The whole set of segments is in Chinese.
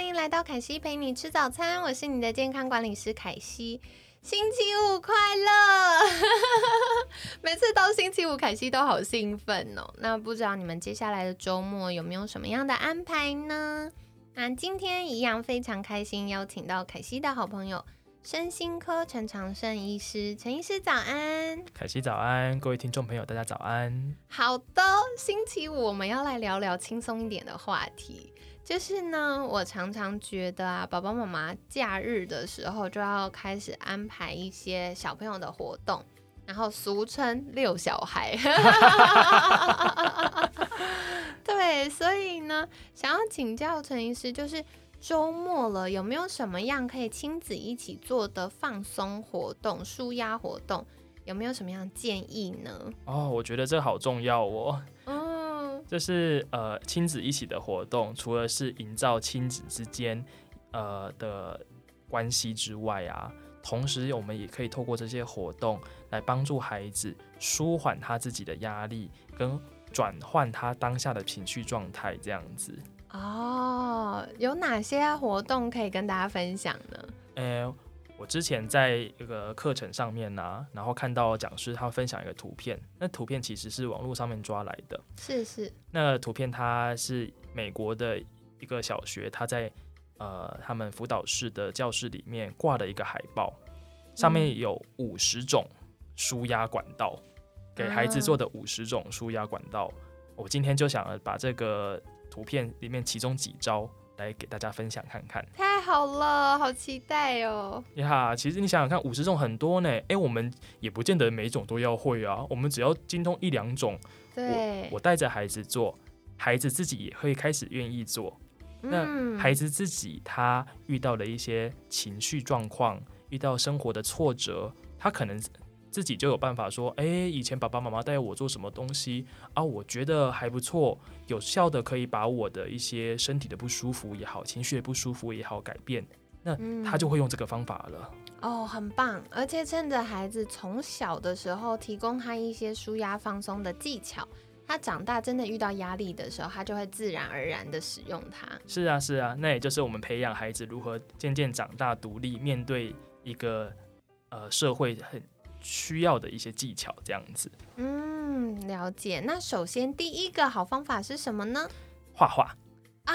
欢迎来到凯西陪你吃早餐，我是你的健康管理师凯西。星期五快乐！每次到星期五，凯西都好兴奋哦。那不知道你们接下来的周末有没有什么样的安排呢？那今天一样非常开心，邀请到凯西的好朋友身心科陈长胜医师，陈医师早安，凯西早安，各位听众朋友大家早安。好的，星期五我们要来聊聊轻松一点的话题。就是呢，我常常觉得啊，爸爸妈妈假日的时候就要开始安排一些小朋友的活动，然后俗称遛小孩。对，所以呢，想要请教陈医师，就是周末了，有没有什么样可以亲子一起做的放松活动、舒压活动？有没有什么样建议呢？哦，我觉得这好重要哦。就是呃亲子一起的活动，除了是营造亲子之间呃的关系之外啊，同时我们也可以透过这些活动来帮助孩子舒缓他自己的压力，跟转换他当下的情绪状态，这样子。哦，有哪些活动可以跟大家分享呢？呃。我之前在一个课程上面呢，然后看到讲师他分享一个图片，那图片其实是网络上面抓来的。是是。那图片它是美国的一个小学，他在呃他们辅导室的教室里面挂的一个海报，上面有五十种舒压管道，给孩子做的五十种舒压管道。我今天就想把这个图片里面其中几招。来给大家分享看看，太好了，好期待哦！呀，其实你想想看，五十种很多呢，哎，我们也不见得每种都要会啊，我们只要精通一两种，对，我带着孩子做，孩子自己也会开始愿意做。那孩子自己他遇到了一些情绪状况，遇到生活的挫折，他可能。自己就有办法说，哎，以前爸爸妈妈带我做什么东西啊？我觉得还不错，有效的可以把我的一些身体的不舒服也好，情绪的不舒服也好改变。那他就会用这个方法了。哦，很棒！而且趁着孩子从小的时候提供他一些舒压放松的技巧，他长大真的遇到压力的时候，他就会自然而然的使用它。是啊，是啊，那也就是我们培养孩子如何渐渐长大独立，面对一个呃社会很。需要的一些技巧，这样子。嗯，了解。那首先第一个好方法是什么呢？画画啊，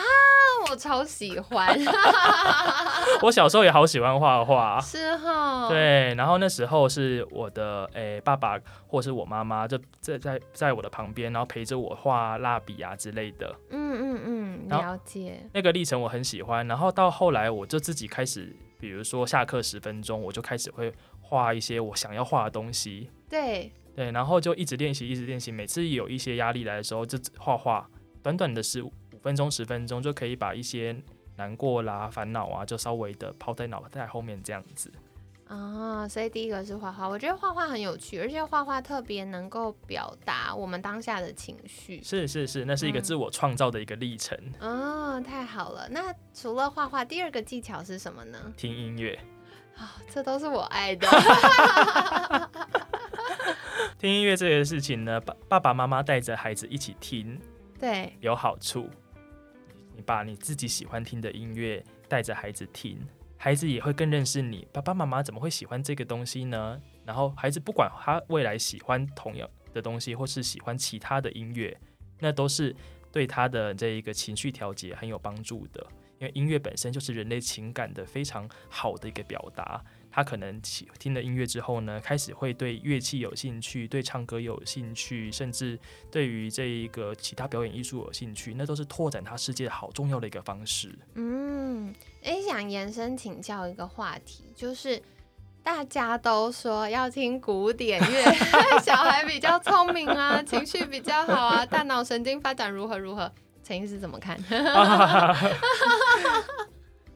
我超喜欢。我小时候也好喜欢画画。是哈。对，然后那时候是我的诶爸爸或是我妈妈就在在在我的旁边，然后陪着我画蜡笔啊之类的。嗯嗯嗯，了解。那个历程我很喜欢。然后到后来我就自己开始，比如说下课十分钟，我就开始会。画一些我想要画的东西，对对，然后就一直练习，一直练习。每次有一些压力来的时候，就画画，短短的十五分钟、十分钟就可以把一些难过啦、烦恼啊，就稍微的抛在脑袋后面这样子。啊，所以第一个是画画，我觉得画画很有趣，而且画画特别能够表达我们当下的情绪。是是是，那是一个自我创造的一个历程。哦，太好了。那除了画画，第二个技巧是什么呢？听音乐。啊，这都是我爱的。听音乐这个事情呢，爸爸爸妈妈带着孩子一起听，对，有好处。你把你自己喜欢听的音乐带着孩子听，孩子也会更认识你。爸爸妈妈怎么会喜欢这个东西呢？然后孩子不管他未来喜欢同样的东西，或是喜欢其他的音乐，那都是对他的这一个情绪调节很有帮助的。因为音乐本身就是人类情感的非常好的一个表达，他可能听了音乐之后呢，开始会对乐器有兴趣，对唱歌有兴趣，甚至对于这一个其他表演艺术有兴趣，那都是拓展他世界好重要的一个方式。嗯，诶，想延伸请教一个话题，就是大家都说要听古典乐，小孩比较聪明啊，情绪比较好啊，大脑神经发展如何如何。陈医师怎么看？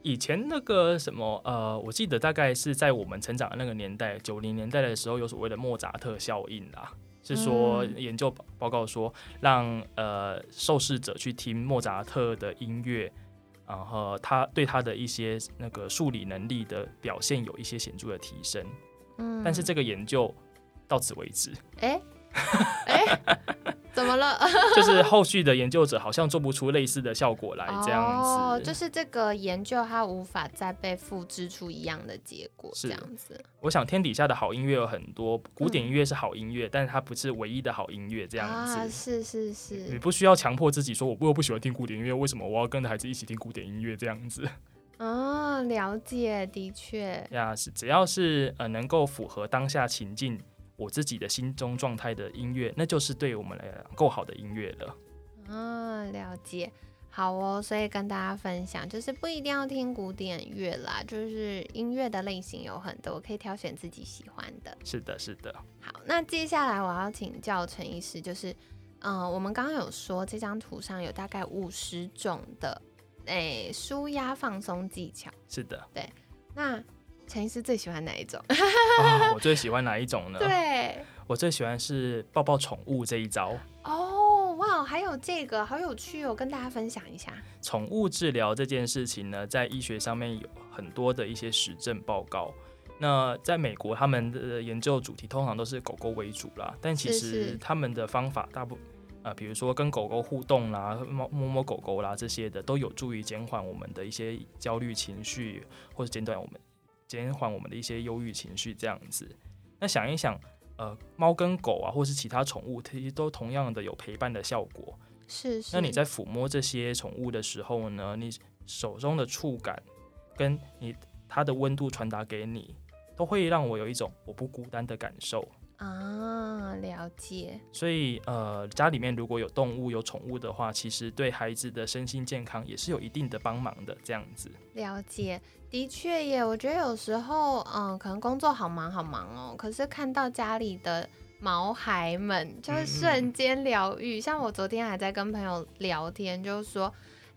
以前那个什么呃，我记得大概是在我们成长的那个年代，九零年代的时候，有所谓的莫扎特效应啦，是说研究报告说，让呃受试者去听莫扎特的音乐，然后他对他的一些那个数理能力的表现有一些显著的提升。嗯，但是这个研究到此为止。哎哎。怎么了？就是后续的研究者好像做不出类似的效果来，这样子。哦，就是这个研究它无法再被复制出一样的结果，这样子。我想天底下的好音乐有很多，古典音乐是好音乐，但是它不是唯一的好音乐，这样子。啊，是是是。你不需要强迫自己说，我不不喜欢听古典音乐，为什么我要跟着孩子一起听古典音乐这样子？哦，了解，的确。呀，是只要是呃能够符合当下情境。我自己的心中状态的音乐，那就是对我们来讲够好的音乐了。嗯，了解，好哦。所以跟大家分享，就是不一定要听古典乐啦，就是音乐的类型有很多，可以挑选自己喜欢的。是的，是的。好，那接下来我要请教陈医师，就是，嗯，我们刚刚有说这张图上有大概五十种的，诶，舒压放松技巧。是的，对。那陈医师最喜欢哪一种？我最喜欢哪一种呢？对，我最喜欢是抱抱宠物这一招。哦，哇，还有这个，好有趣哦，跟大家分享一下。宠物治疗这件事情呢，在医学上面有很多的一些实证报告。那在美国，他们的研究主题通常都是狗狗为主啦，但其实他们的方法大部呃，比如说跟狗狗互动啦、摸摸摸狗狗啦这些的，都有助于减缓我们的一些焦虑情绪，或者减短我们。减缓我们的一些忧郁情绪，这样子。那想一想，呃，猫跟狗啊，或是其他宠物，其实都同样的有陪伴的效果。是。是那你在抚摸这些宠物的时候呢，你手中的触感，跟你它的温度传达给你，都会让我有一种我不孤单的感受。啊，了解。所以，呃，家里面如果有动物、有宠物的话，其实对孩子的身心健康也是有一定的帮忙的。这样子，了解，的确耶。我觉得有时候，嗯，可能工作好忙好忙哦，可是看到家里的毛孩们，就是瞬间疗愈。像我昨天还在跟朋友聊天，就是说，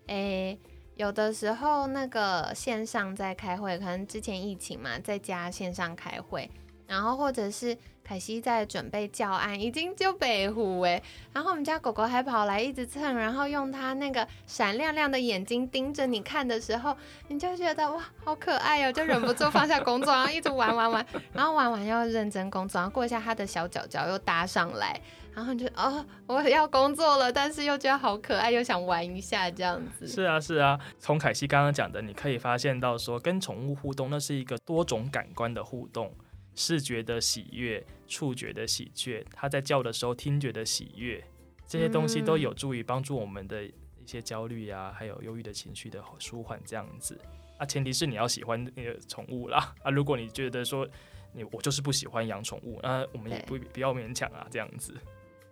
哎，有的时候那个线上在开会，可能之前疫情嘛，在家线上开会，然后或者是。凯西在准备教案，已经就北湖哎，然后我们家狗狗还跑来一直蹭，然后用它那个闪亮亮的眼睛盯着你看的时候，你就觉得哇，好可爱哦，就忍不住放下工作，然后一直玩玩玩，然后玩完要认真工作，然后过一下它的小脚脚又搭上来，然后你就哦，我要工作了，但是又觉得好可爱，又想玩一下这样子。是啊是啊，从凯西刚刚讲的，你可以发现到说，跟宠物互动那是一个多种感官的互动。视觉的喜悦、触觉的喜悦，它在叫的时候听觉的喜悦，这些东西都有助于帮助我们的一些焦虑呀，还有忧郁的情绪的舒缓。这样子，啊，前提是你要喜欢那个宠物啦。啊，如果你觉得说你我就是不喜欢养宠物，那我们也不不要勉强啊，这样子。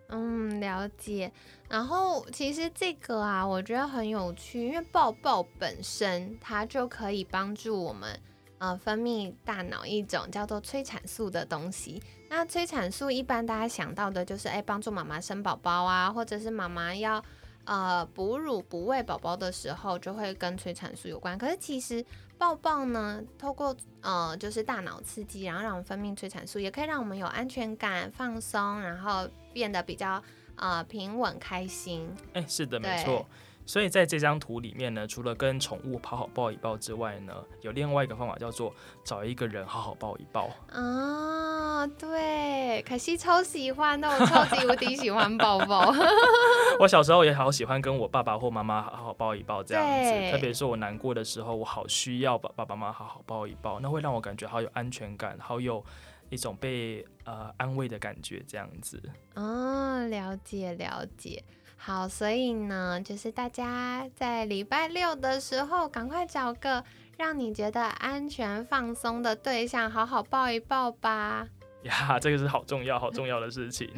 嗯，了解。然后其实这个啊，我觉得很有趣，因为抱抱本身它就可以帮助我们。呃，分泌大脑一种叫做催产素的东西。那催产素一般大家想到的就是，哎，帮助妈妈生宝宝啊，或者是妈妈要呃哺乳不喂宝宝的时候，就会跟催产素有关。可是其实抱抱呢，透过呃就是大脑刺激，然后让我们分泌催产素，也可以让我们有安全感、放松，然后变得比较呃平稳、开心。哎，是的，没错。所以在这张图里面呢，除了跟宠物好好抱一抱之外呢，有另外一个方法叫做找一个人好好抱一抱。啊，对，可惜超喜欢的，我超级无敌喜欢抱抱。我小时候也好喜欢跟我爸爸或妈妈好好抱一抱这样子，特别是我难过的时候，我好需要把爸爸妈妈好好抱一抱，那会让我感觉好有安全感，好有一种被呃安慰的感觉这样子。哦，了解了解。好，所以呢，就是大家在礼拜六的时候，赶快找个让你觉得安全、放松的对象，好好抱一抱吧。呀，这个是好重要、好重要的事情。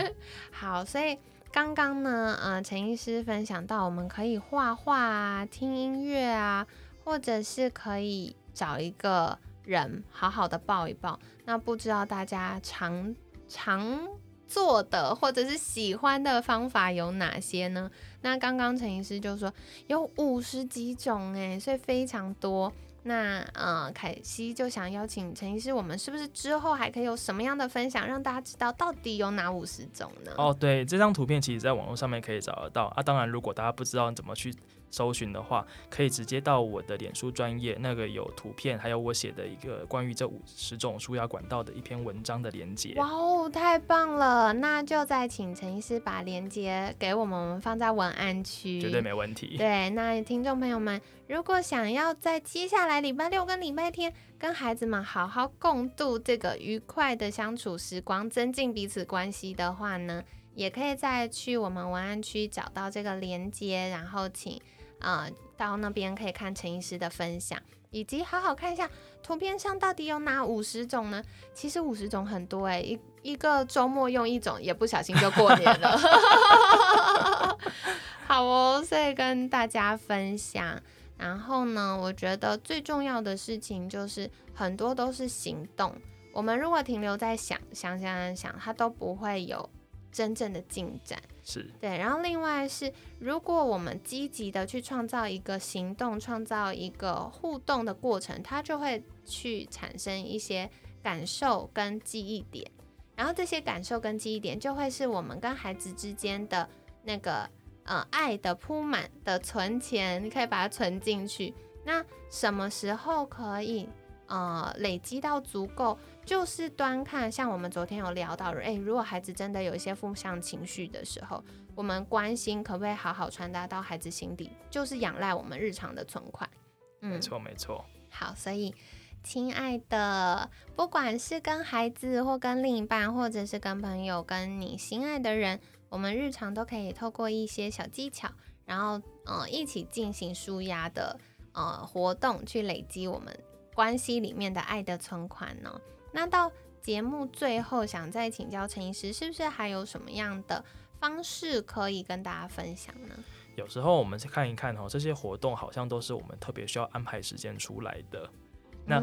好，所以刚刚呢，呃，陈医师分享到，我们可以画画啊，听音乐啊，或者是可以找一个人好好的抱一抱。那不知道大家常常。做的或者是喜欢的方法有哪些呢？那刚刚陈医师就说有五十几种诶，所以非常多。那呃，凯西就想邀请陈医师，我们是不是之后还可以有什么样的分享，让大家知道到底有哪五十种呢？哦，对，这张图片其实在网络上面可以找得到啊。当然，如果大家不知道怎么去。搜寻的话，可以直接到我的脸书专业，那个有图片，还有我写的一个关于这五十种输压管道的一篇文章的连接。哇哦，太棒了！那就再请陈医师把连接给我们，我们放在文案区，绝对没问题。对，那听众朋友们，如果想要在接下来礼拜六跟礼拜天跟孩子们好好共度这个愉快的相处时光，增进彼此关系的话呢，也可以再去我们文案区找到这个连接，然后请。啊，到那边可以看陈医师的分享，以及好好看一下图片上到底有哪五十种呢？其实五十种很多哎，一一个周末用一种，也不小心就过年了。好哦，所以跟大家分享。然后呢，我觉得最重要的事情就是很多都是行动。我们如果停留在想想想想，它都不会有真正的进展。是对，然后另外是，如果我们积极的去创造一个行动，创造一个互动的过程，它就会去产生一些感受跟记忆点，然后这些感受跟记忆点就会是我们跟孩子之间的那个呃爱的铺满的存钱，你可以把它存进去。那什么时候可以呃累积到足够？就是端看，像我们昨天有聊到，诶，如果孩子真的有一些负向情绪的时候，我们关心可不可以好好传达到孩子心底，就是仰赖我们日常的存款。嗯，没错没错。好，所以亲爱的，不管是跟孩子或跟另一半，或者是跟朋友，跟你心爱的人，我们日常都可以透过一些小技巧，然后呃一起进行舒压的呃活动，去累积我们关系里面的爱的存款呢。那到节目最后，想再请教陈医师，是不是还有什么样的方式可以跟大家分享呢？有时候我们看一看哦，这些活动好像都是我们特别需要安排时间出来的。那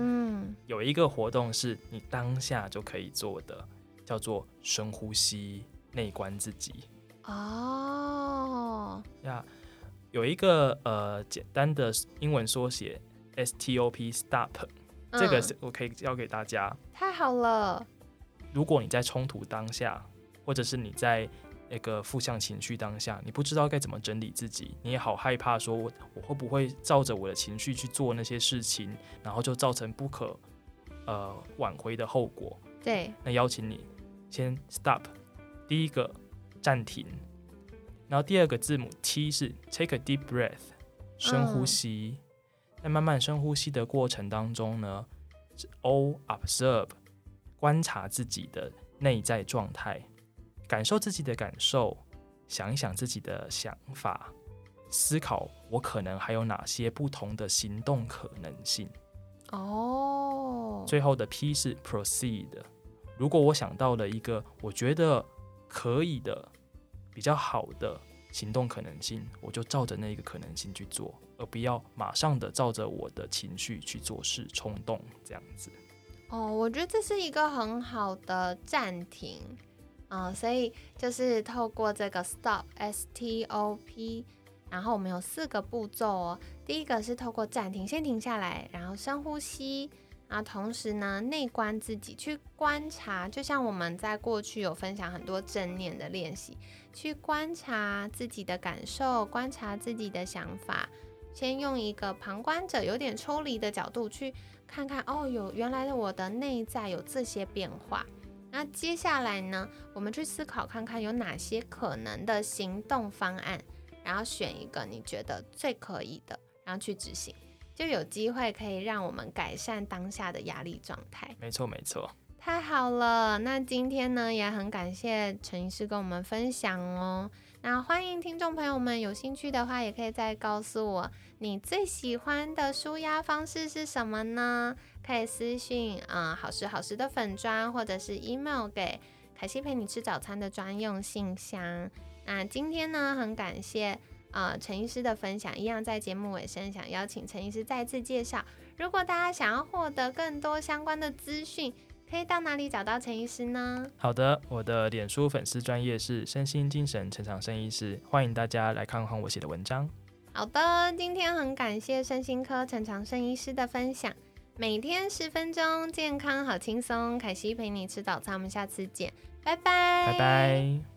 有一个活动是你当下就可以做的，叫做深呼吸、内观自己。哦，呀，有一个呃简单的英文缩写这个是我可以教给大家。太好了！如果你在冲突当下，或者是你在那个负向情绪当下，你不知道该怎么整理自己，你也好害怕，说我我会不会照着我的情绪去做那些事情，然后就造成不可呃挽回的后果。对。那邀请你先 stop，第一个暂停，然后第二个字母 T 是 take a deep breath，深呼吸。在慢慢深呼吸的过程当中呢，O observe 观察自己的内在状态，感受自己的感受，想一想自己的想法，思考我可能还有哪些不同的行动可能性。哦，最后的 P 是 proceed。如果我想到了一个我觉得可以的、比较好的行动可能性，我就照着那个可能性去做。而不要马上的照着我的情绪去做事，冲动这样子。哦，我觉得这是一个很好的暂停啊，所以就是透过这个 stop s t o p，然后我们有四个步骤哦。第一个是透过暂停，先停下来，然后深呼吸，那同时呢内观自己，去观察，就像我们在过去有分享很多正念的练习，去观察自己的感受，观察自己的想法。先用一个旁观者、有点抽离的角度去看看，哦，有原来的我的内在有这些变化。那接下来呢，我们去思考看看有哪些可能的行动方案，然后选一个你觉得最可以的，然后去执行，就有机会可以让我们改善当下的压力状态。没错，没错。太好了，那今天呢也很感谢陈医师跟我们分享哦。那欢迎听众朋友们有兴趣的话，也可以再告诉我你最喜欢的舒压方式是什么呢？可以私信啊，好时好时的粉砖，或者是 email 给凯西陪你吃早餐的专用信箱。那今天呢，很感谢啊陈医师的分享，一样在节目尾声想邀请陈医师再次介绍，如果大家想要获得更多相关的资讯。可以到哪里找到陈医师呢？好的，我的脸书粉丝专业是身心精神成长生医师，欢迎大家来看看我写的文章。好的，今天很感谢身心科陈长生医师的分享。每天十分钟，健康好轻松。凯西陪你吃早餐，我们下次见，拜拜，拜拜。